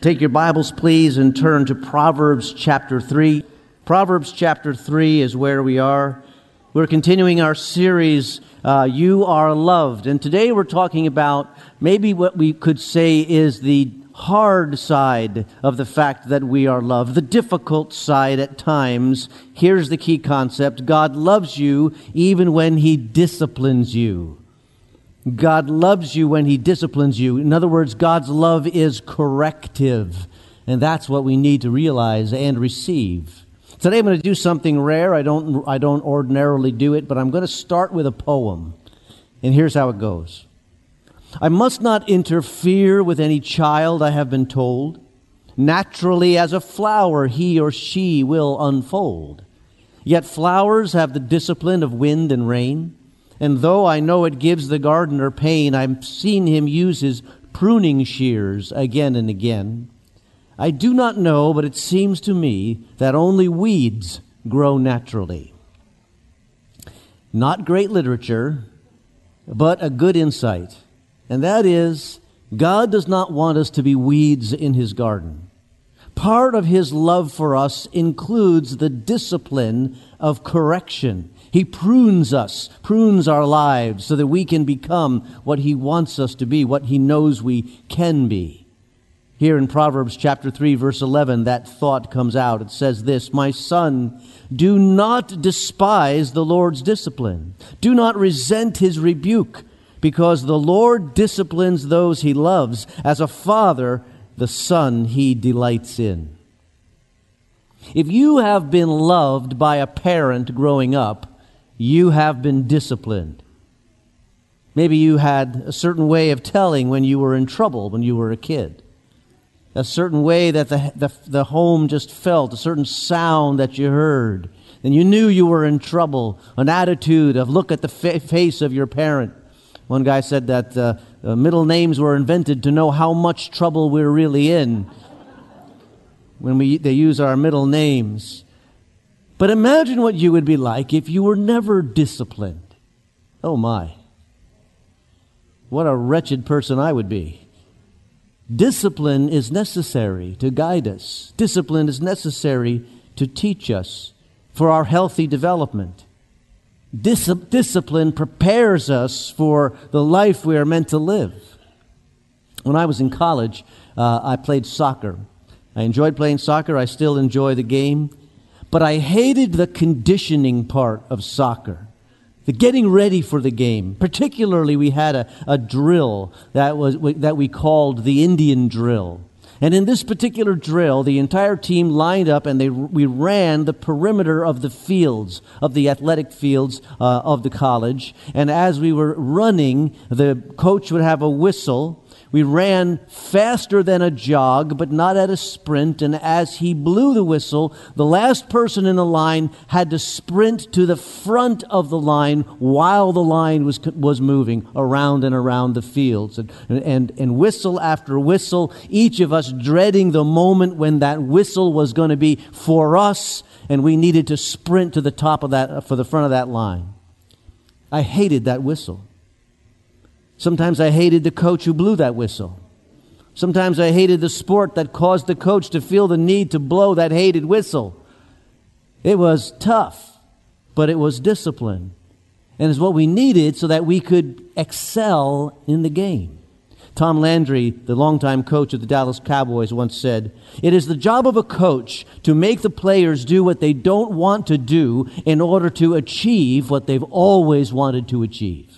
Take your Bibles, please, and turn to Proverbs chapter 3. Proverbs chapter 3 is where we are. We're continuing our series, uh, You Are Loved. And today we're talking about maybe what we could say is the hard side of the fact that we are loved, the difficult side at times. Here's the key concept God loves you even when He disciplines you. God loves you when He disciplines you. In other words, God's love is corrective. And that's what we need to realize and receive. Today I'm going to do something rare. I don't, I don't ordinarily do it, but I'm going to start with a poem. And here's how it goes I must not interfere with any child, I have been told. Naturally, as a flower, he or she will unfold. Yet flowers have the discipline of wind and rain. And though I know it gives the gardener pain, I've seen him use his pruning shears again and again. I do not know, but it seems to me that only weeds grow naturally. Not great literature, but a good insight. And that is, God does not want us to be weeds in his garden. Part of his love for us includes the discipline of correction. He prunes us, prunes our lives so that we can become what He wants us to be, what He knows we can be. Here in Proverbs chapter 3 verse 11, that thought comes out. It says this, My son, do not despise the Lord's discipline. Do not resent His rebuke, because the Lord disciplines those He loves. As a father, the son He delights in. If you have been loved by a parent growing up, you have been disciplined. Maybe you had a certain way of telling when you were in trouble when you were a kid. A certain way that the, the, the home just felt, a certain sound that you heard. And you knew you were in trouble. An attitude of look at the fa- face of your parent. One guy said that uh, uh, middle names were invented to know how much trouble we're really in when we, they use our middle names. But imagine what you would be like if you were never disciplined. Oh my. What a wretched person I would be. Discipline is necessary to guide us. Discipline is necessary to teach us for our healthy development. Dis- discipline prepares us for the life we are meant to live. When I was in college, uh, I played soccer. I enjoyed playing soccer. I still enjoy the game. But I hated the conditioning part of soccer, the getting ready for the game. Particularly, we had a, a drill that, was, that we called the Indian drill. And in this particular drill, the entire team lined up and they, we ran the perimeter of the fields, of the athletic fields uh, of the college. And as we were running, the coach would have a whistle we ran faster than a jog, but not at a sprint. And as he blew the whistle, the last person in the line had to sprint to the front of the line while the line was, was moving around and around the fields. And, and, and whistle after whistle, each of us dreading the moment when that whistle was going to be for us, and we needed to sprint to the top of that, for the front of that line. I hated that whistle. Sometimes I hated the coach who blew that whistle. Sometimes I hated the sport that caused the coach to feel the need to blow that hated whistle. It was tough, but it was discipline. And it's what we needed so that we could excel in the game. Tom Landry, the longtime coach of the Dallas Cowboys, once said, It is the job of a coach to make the players do what they don't want to do in order to achieve what they've always wanted to achieve.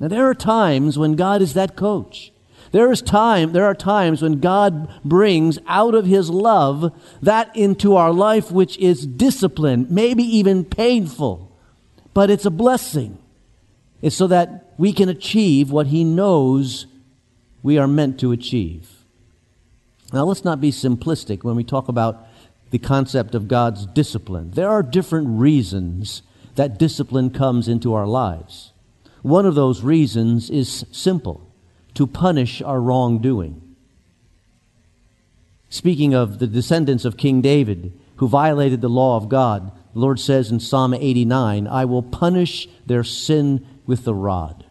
Now there are times when God is that coach. There is time, there are times when God brings out of his love that into our life which is discipline, maybe even painful. But it's a blessing. It's so that we can achieve what he knows we are meant to achieve. Now let's not be simplistic when we talk about the concept of God's discipline. There are different reasons that discipline comes into our lives. One of those reasons is simple to punish our wrongdoing. Speaking of the descendants of King David who violated the law of God, the Lord says in Psalm 89, I will punish their sin with the rod.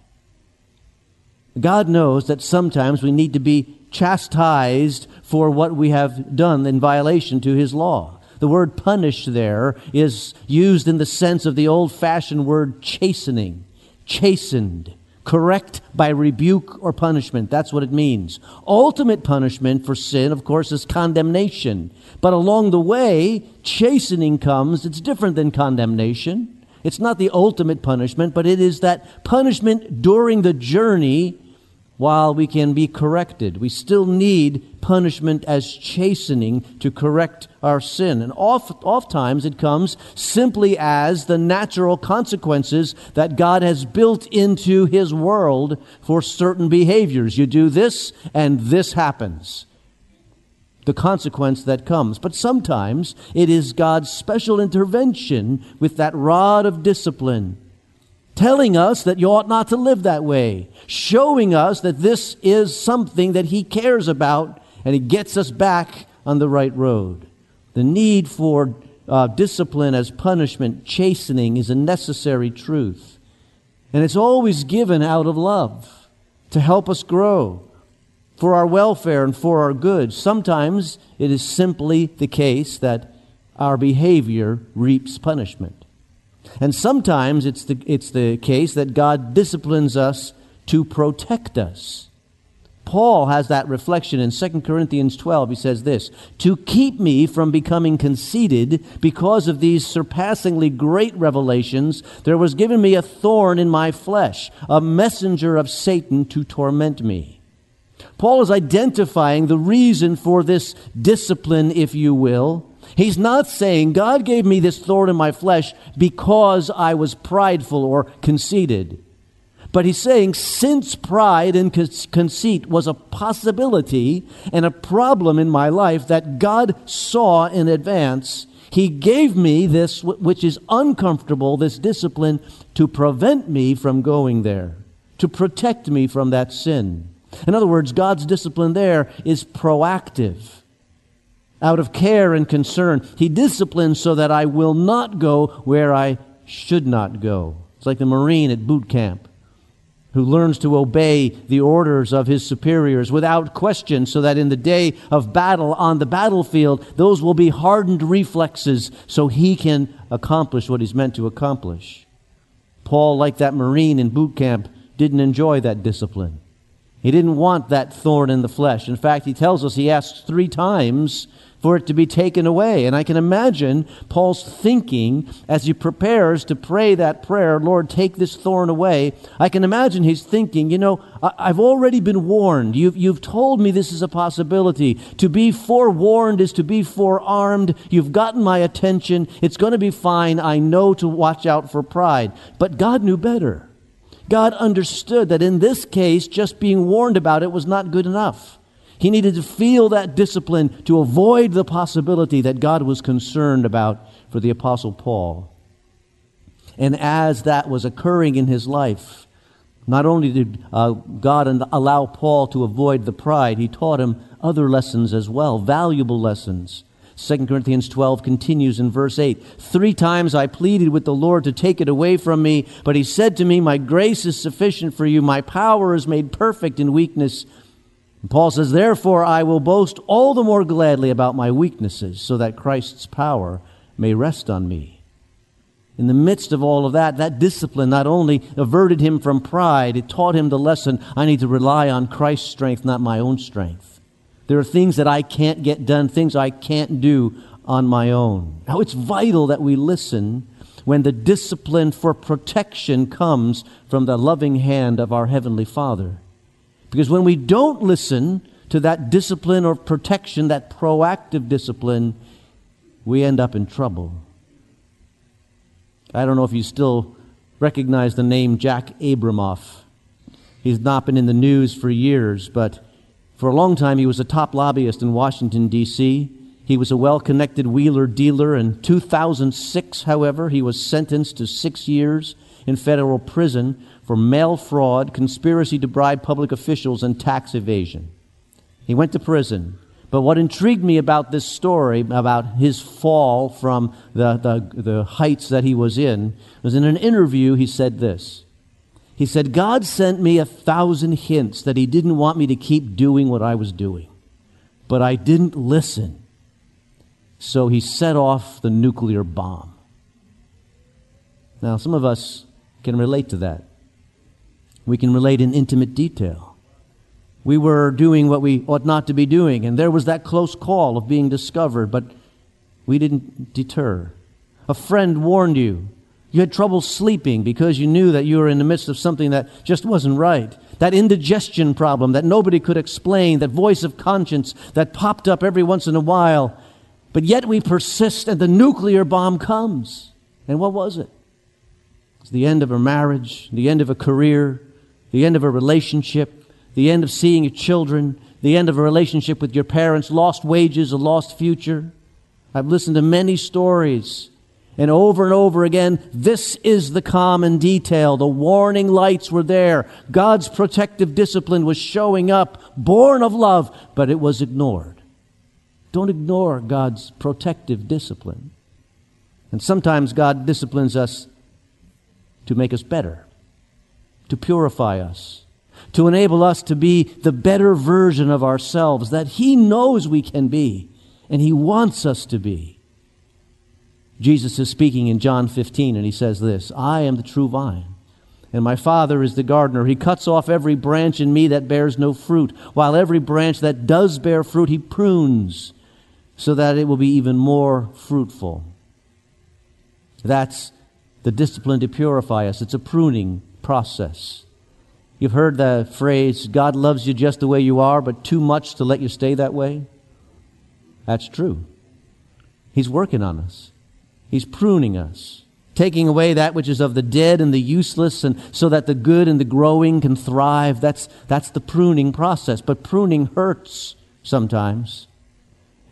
God knows that sometimes we need to be chastised for what we have done in violation to his law. The word punish there is used in the sense of the old fashioned word chastening, chastened, correct by rebuke or punishment. That's what it means. Ultimate punishment for sin, of course, is condemnation. But along the way, chastening comes. It's different than condemnation. It's not the ultimate punishment, but it is that punishment during the journey while we can be corrected. We still need punishment as chastening to correct our sin. And oft, oft times it comes simply as the natural consequences that God has built into His world for certain behaviors. You do this, and this happens. The consequence that comes. But sometimes it is God's special intervention with that rod of discipline telling us that you ought not to live that way, showing us that this is something that He cares about and He gets us back on the right road. The need for uh, discipline as punishment, chastening, is a necessary truth. And it's always given out of love to help us grow for our welfare and for our good. Sometimes it is simply the case that our behavior reaps punishment. And sometimes it's the, it's the case that God disciplines us to protect us. Paul has that reflection in 2 Corinthians 12. He says this To keep me from becoming conceited because of these surpassingly great revelations, there was given me a thorn in my flesh, a messenger of Satan to torment me. Paul is identifying the reason for this discipline, if you will, He's not saying, God gave me this thorn in my flesh because I was prideful or conceited. But he's saying, since pride and conceit was a possibility and a problem in my life that God saw in advance, he gave me this, which is uncomfortable, this discipline, to prevent me from going there, to protect me from that sin. In other words, God's discipline there is proactive out of care and concern. He disciplines so that I will not go where I should not go. It's like the Marine at boot camp who learns to obey the orders of his superiors without question so that in the day of battle on the battlefield, those will be hardened reflexes so he can accomplish what he's meant to accomplish. Paul, like that Marine in boot camp, didn't enjoy that discipline. He didn't want that thorn in the flesh. In fact, he tells us he asks three times for it to be taken away. And I can imagine Paul's thinking as he prepares to pray that prayer, Lord, take this thorn away. I can imagine he's thinking, you know, I've already been warned. You've, you've told me this is a possibility. To be forewarned is to be forearmed. You've gotten my attention. It's going to be fine. I know to watch out for pride. But God knew better. God understood that in this case, just being warned about it was not good enough. He needed to feel that discipline to avoid the possibility that God was concerned about for the Apostle Paul. And as that was occurring in his life, not only did uh, God allow Paul to avoid the pride, he taught him other lessons as well, valuable lessons. 2 Corinthians 12 continues in verse 8 Three times I pleaded with the Lord to take it away from me, but he said to me, My grace is sufficient for you, my power is made perfect in weakness. Paul says, Therefore, I will boast all the more gladly about my weaknesses, so that Christ's power may rest on me. In the midst of all of that, that discipline not only averted him from pride, it taught him the lesson I need to rely on Christ's strength, not my own strength. There are things that I can't get done, things I can't do on my own. Now, it's vital that we listen when the discipline for protection comes from the loving hand of our Heavenly Father. Because when we don't listen to that discipline or protection, that proactive discipline, we end up in trouble. I don't know if you still recognize the name Jack Abramoff. He's not been in the news for years, but for a long time he was a top lobbyist in Washington, D.C. He was a well connected wheeler dealer. In 2006, however, he was sentenced to six years in federal prison for mail fraud, conspiracy to bribe public officials, and tax evasion. He went to prison. But what intrigued me about this story, about his fall from the, the, the heights that he was in, was in an interview he said this. He said, God sent me a thousand hints that He didn't want me to keep doing what I was doing. But I didn't listen. So He set off the nuclear bomb. Now, some of us can relate to that. We can relate in intimate detail. We were doing what we ought not to be doing, and there was that close call of being discovered, but we didn't deter. A friend warned you. You had trouble sleeping because you knew that you were in the midst of something that just wasn't right. That indigestion problem that nobody could explain, that voice of conscience that popped up every once in a while. But yet we persist, and the nuclear bomb comes. And what was it? It's the end of a marriage, the end of a career, the end of a relationship, the end of seeing your children, the end of a relationship with your parents, lost wages, a lost future. I've listened to many stories, and over and over again, this is the common detail. The warning lights were there. God's protective discipline was showing up, born of love, but it was ignored. Don't ignore God's protective discipline. And sometimes God disciplines us to make us better, to purify us, to enable us to be the better version of ourselves that He knows we can be and He wants us to be. Jesus is speaking in John 15 and He says this I am the true vine. And my Father is the gardener. He cuts off every branch in me that bears no fruit, while every branch that does bear fruit, he prunes, so that it will be even more fruitful. That's the discipline to purify us. It's a pruning process. You've heard the phrase, God loves you just the way you are, but too much to let you stay that way. That's true. He's working on us. He's pruning us, taking away that which is of the dead and the useless, and so that the good and the growing can thrive. That's, that's the pruning process. But pruning hurts sometimes.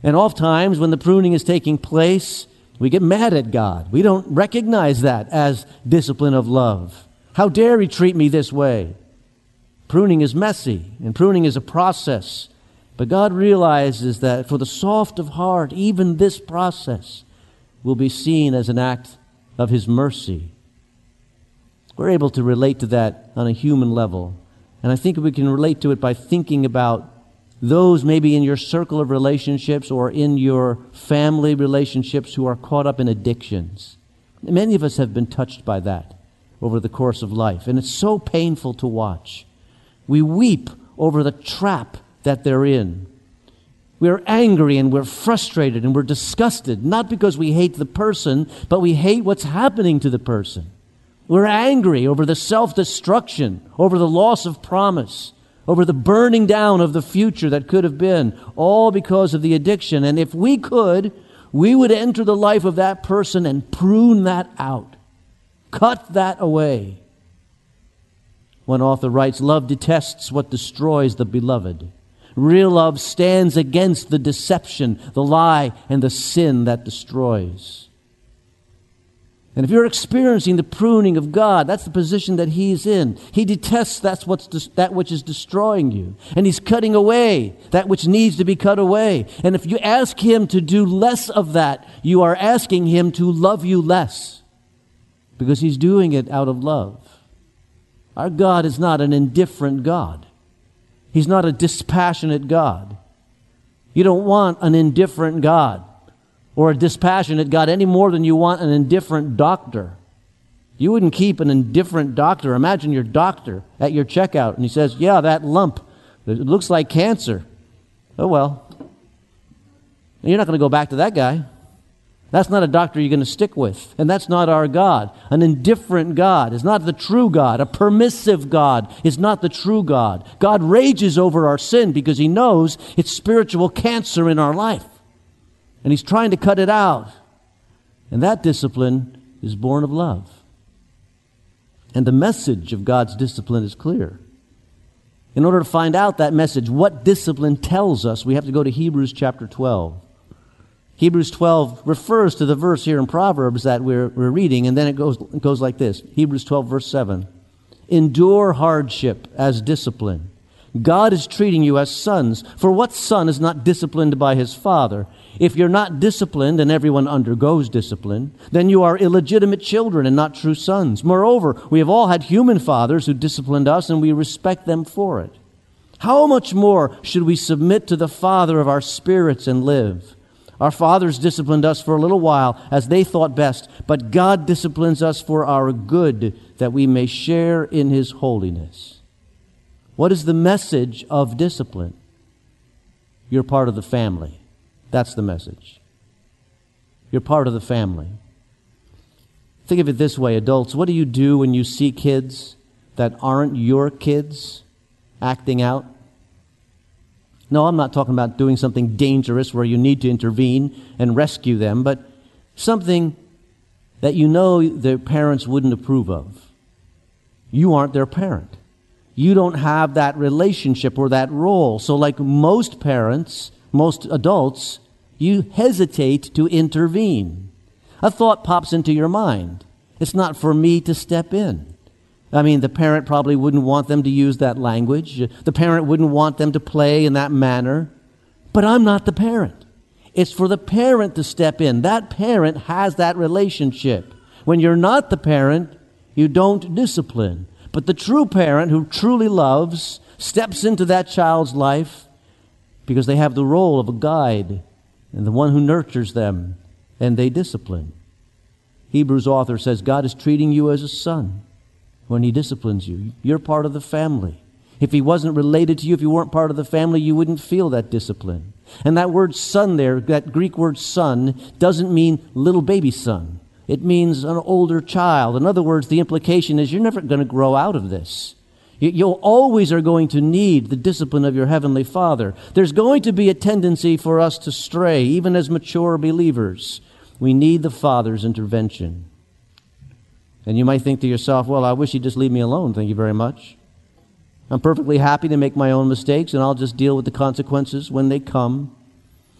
And oftentimes, when the pruning is taking place, we get mad at God. We don't recognize that as discipline of love. How dare he treat me this way? Pruning is messy, and pruning is a process. But God realizes that for the soft of heart, even this process will be seen as an act of His mercy. We're able to relate to that on a human level. And I think we can relate to it by thinking about those maybe in your circle of relationships or in your family relationships who are caught up in addictions. Many of us have been touched by that over the course of life, and it's so painful to watch. We weep over the trap that they're in. We're angry and we're frustrated and we're disgusted, not because we hate the person, but we hate what's happening to the person. We're angry over the self destruction, over the loss of promise, over the burning down of the future that could have been, all because of the addiction. And if we could, we would enter the life of that person and prune that out, cut that away. One author writes Love detests what destroys the beloved. Real love stands against the deception, the lie, and the sin that destroys. And if you're experiencing the pruning of God, that's the position that He's in. He detests that's what's des- that which is destroying you. And He's cutting away that which needs to be cut away. And if you ask Him to do less of that, you are asking Him to love you less. Because He's doing it out of love. Our God is not an indifferent God. He's not a dispassionate God. You don't want an indifferent God or a dispassionate God any more than you want an indifferent doctor. You wouldn't keep an indifferent doctor. Imagine your doctor at your checkout and he says, Yeah, that lump, it looks like cancer. Oh, well. You're not going to go back to that guy. That's not a doctor you're going to stick with. And that's not our God. An indifferent God is not the true God. A permissive God is not the true God. God rages over our sin because he knows it's spiritual cancer in our life and he's trying to cut it out. And that discipline is born of love. And the message of God's discipline is clear. In order to find out that message, what discipline tells us, we have to go to Hebrews chapter 12. Hebrews 12 refers to the verse here in Proverbs that we're, we're reading, and then it goes, it goes like this Hebrews 12, verse 7. Endure hardship as discipline. God is treating you as sons. For what son is not disciplined by his father? If you're not disciplined, and everyone undergoes discipline, then you are illegitimate children and not true sons. Moreover, we have all had human fathers who disciplined us, and we respect them for it. How much more should we submit to the Father of our spirits and live? Our fathers disciplined us for a little while as they thought best, but God disciplines us for our good, that we may share in His holiness. What is the message of discipline? You're part of the family. That's the message. You're part of the family. Think of it this way, adults. What do you do when you see kids that aren't your kids acting out? No, I'm not talking about doing something dangerous where you need to intervene and rescue them, but something that you know their parents wouldn't approve of. You aren't their parent. You don't have that relationship or that role. So, like most parents, most adults, you hesitate to intervene. A thought pops into your mind. It's not for me to step in. I mean, the parent probably wouldn't want them to use that language. The parent wouldn't want them to play in that manner. But I'm not the parent. It's for the parent to step in. That parent has that relationship. When you're not the parent, you don't discipline. But the true parent who truly loves steps into that child's life because they have the role of a guide and the one who nurtures them and they discipline. Hebrews author says God is treating you as a son when he disciplines you. You're part of the family. If he wasn't related to you, if you weren't part of the family, you wouldn't feel that discipline. And that word son there, that Greek word son, doesn't mean little baby son. It means an older child. In other words, the implication is you're never going to grow out of this. You always are going to need the discipline of your Heavenly Father. There's going to be a tendency for us to stray, even as mature believers. We need the Father's intervention. And you might think to yourself, well, I wish you'd just leave me alone. Thank you very much. I'm perfectly happy to make my own mistakes, and I'll just deal with the consequences when they come.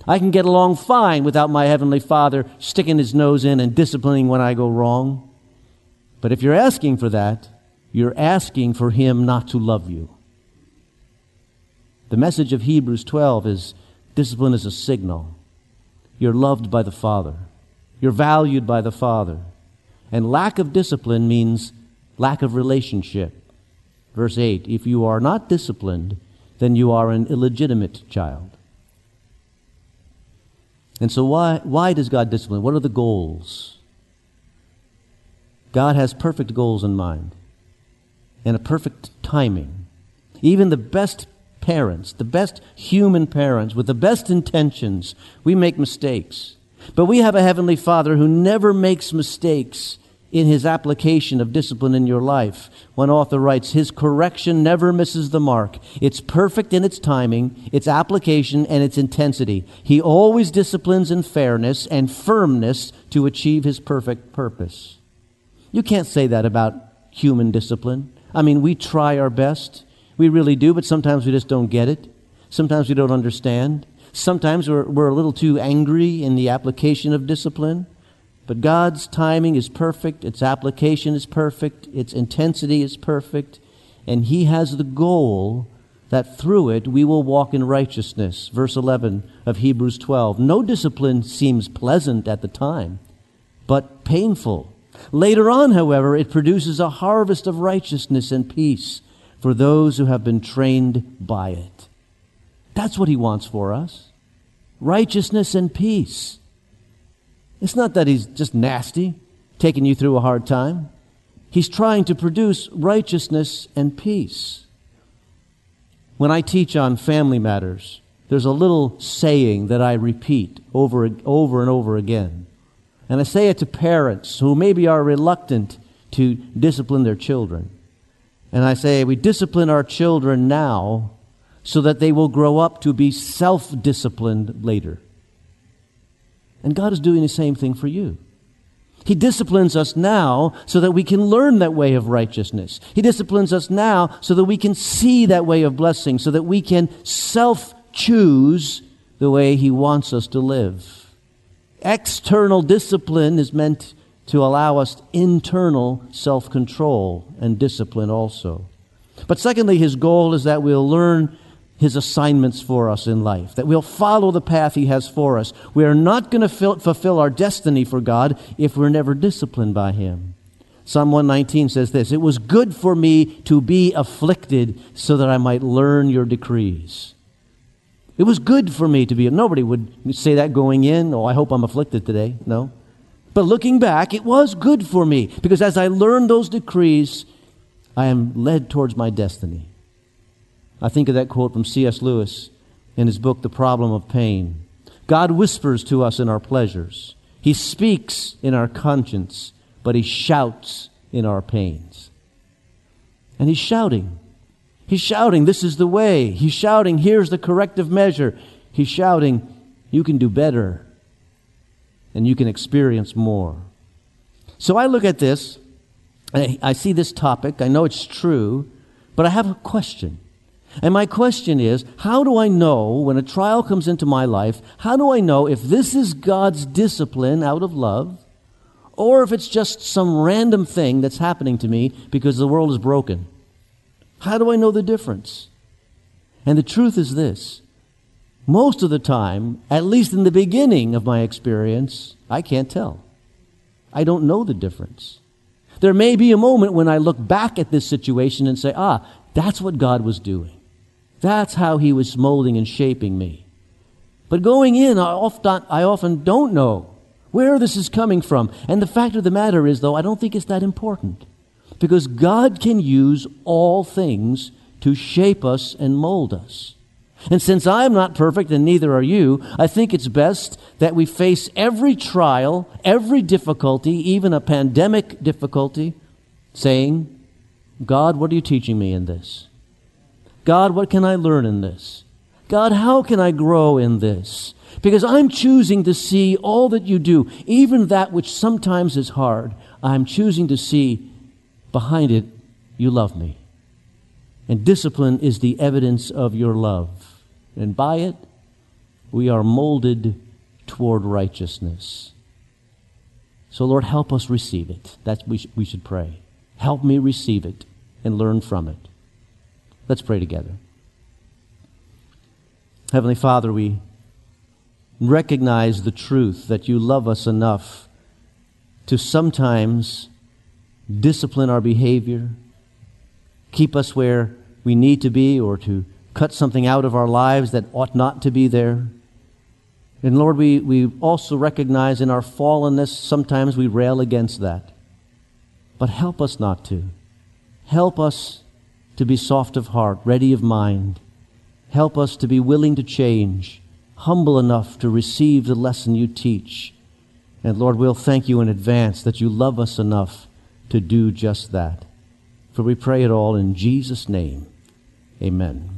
I can get along fine without my Heavenly Father sticking his nose in and disciplining when I go wrong. But if you're asking for that, you're asking for Him not to love you. The message of Hebrews 12 is discipline is a signal. You're loved by the Father, you're valued by the Father. And lack of discipline means lack of relationship. Verse 8 If you are not disciplined, then you are an illegitimate child. And so, why, why does God discipline? What are the goals? God has perfect goals in mind and a perfect timing. Even the best parents, the best human parents, with the best intentions, we make mistakes. But we have a Heavenly Father who never makes mistakes in his application of discipline in your life. One author writes, His correction never misses the mark. It's perfect in its timing, its application, and its intensity. He always disciplines in fairness and firmness to achieve his perfect purpose. You can't say that about human discipline. I mean, we try our best. We really do, but sometimes we just don't get it. Sometimes we don't understand. Sometimes we're, we're a little too angry in the application of discipline. But God's timing is perfect, its application is perfect, its intensity is perfect, and He has the goal that through it we will walk in righteousness. Verse 11 of Hebrews 12. No discipline seems pleasant at the time, but painful. Later on, however, it produces a harvest of righteousness and peace for those who have been trained by it. That's what He wants for us righteousness and peace. It's not that he's just nasty, taking you through a hard time. He's trying to produce righteousness and peace. When I teach on family matters, there's a little saying that I repeat over, over and over again. And I say it to parents who maybe are reluctant to discipline their children. And I say, we discipline our children now so that they will grow up to be self disciplined later. And God is doing the same thing for you. He disciplines us now so that we can learn that way of righteousness. He disciplines us now so that we can see that way of blessing, so that we can self choose the way He wants us to live. External discipline is meant to allow us internal self control and discipline also. But secondly, his goal is that we'll learn his assignments for us in life, that we'll follow the path he has for us. We are not going to fulfill our destiny for God if we're never disciplined by him. Psalm 119 says this It was good for me to be afflicted so that I might learn your decrees. It was good for me to be. Nobody would say that going in. Oh, I hope I'm afflicted today. No. But looking back, it was good for me because as I learned those decrees, I am led towards my destiny. I think of that quote from C.S. Lewis in his book, The Problem of Pain. God whispers to us in our pleasures. He speaks in our conscience, but he shouts in our pains. And he's shouting. He's shouting, This is the way. He's shouting, Here's the corrective measure. He's shouting, You can do better and you can experience more. So I look at this, I see this topic, I know it's true, but I have a question. And my question is how do I know when a trial comes into my life, how do I know if this is God's discipline out of love or if it's just some random thing that's happening to me because the world is broken? How do I know the difference? And the truth is this most of the time, at least in the beginning of my experience, I can't tell. I don't know the difference. There may be a moment when I look back at this situation and say, ah, that's what God was doing. That's how he was molding and shaping me. But going in, I often, I often don't know where this is coming from. And the fact of the matter is, though, I don't think it's that important. Because God can use all things to shape us and mold us. And since I'm not perfect and neither are you, I think it's best that we face every trial, every difficulty, even a pandemic difficulty, saying, God, what are you teaching me in this? God, what can I learn in this? God, how can I grow in this? Because I'm choosing to see all that you do, even that which sometimes is hard. I'm choosing to see behind it, you love me. And discipline is the evidence of your love. And by it, we are molded toward righteousness. So, Lord, help us receive it. That's we, sh- we should pray. Help me receive it and learn from it. Let's pray together. Heavenly Father, we recognize the truth that you love us enough to sometimes discipline our behavior, keep us where we need to be, or to cut something out of our lives that ought not to be there. And Lord, we, we also recognize in our fallenness, sometimes we rail against that. But help us not to. Help us to be soft of heart, ready of mind. Help us to be willing to change, humble enough to receive the lesson you teach. And Lord, we'll thank you in advance that you love us enough to do just that. For we pray it all in Jesus' name. Amen.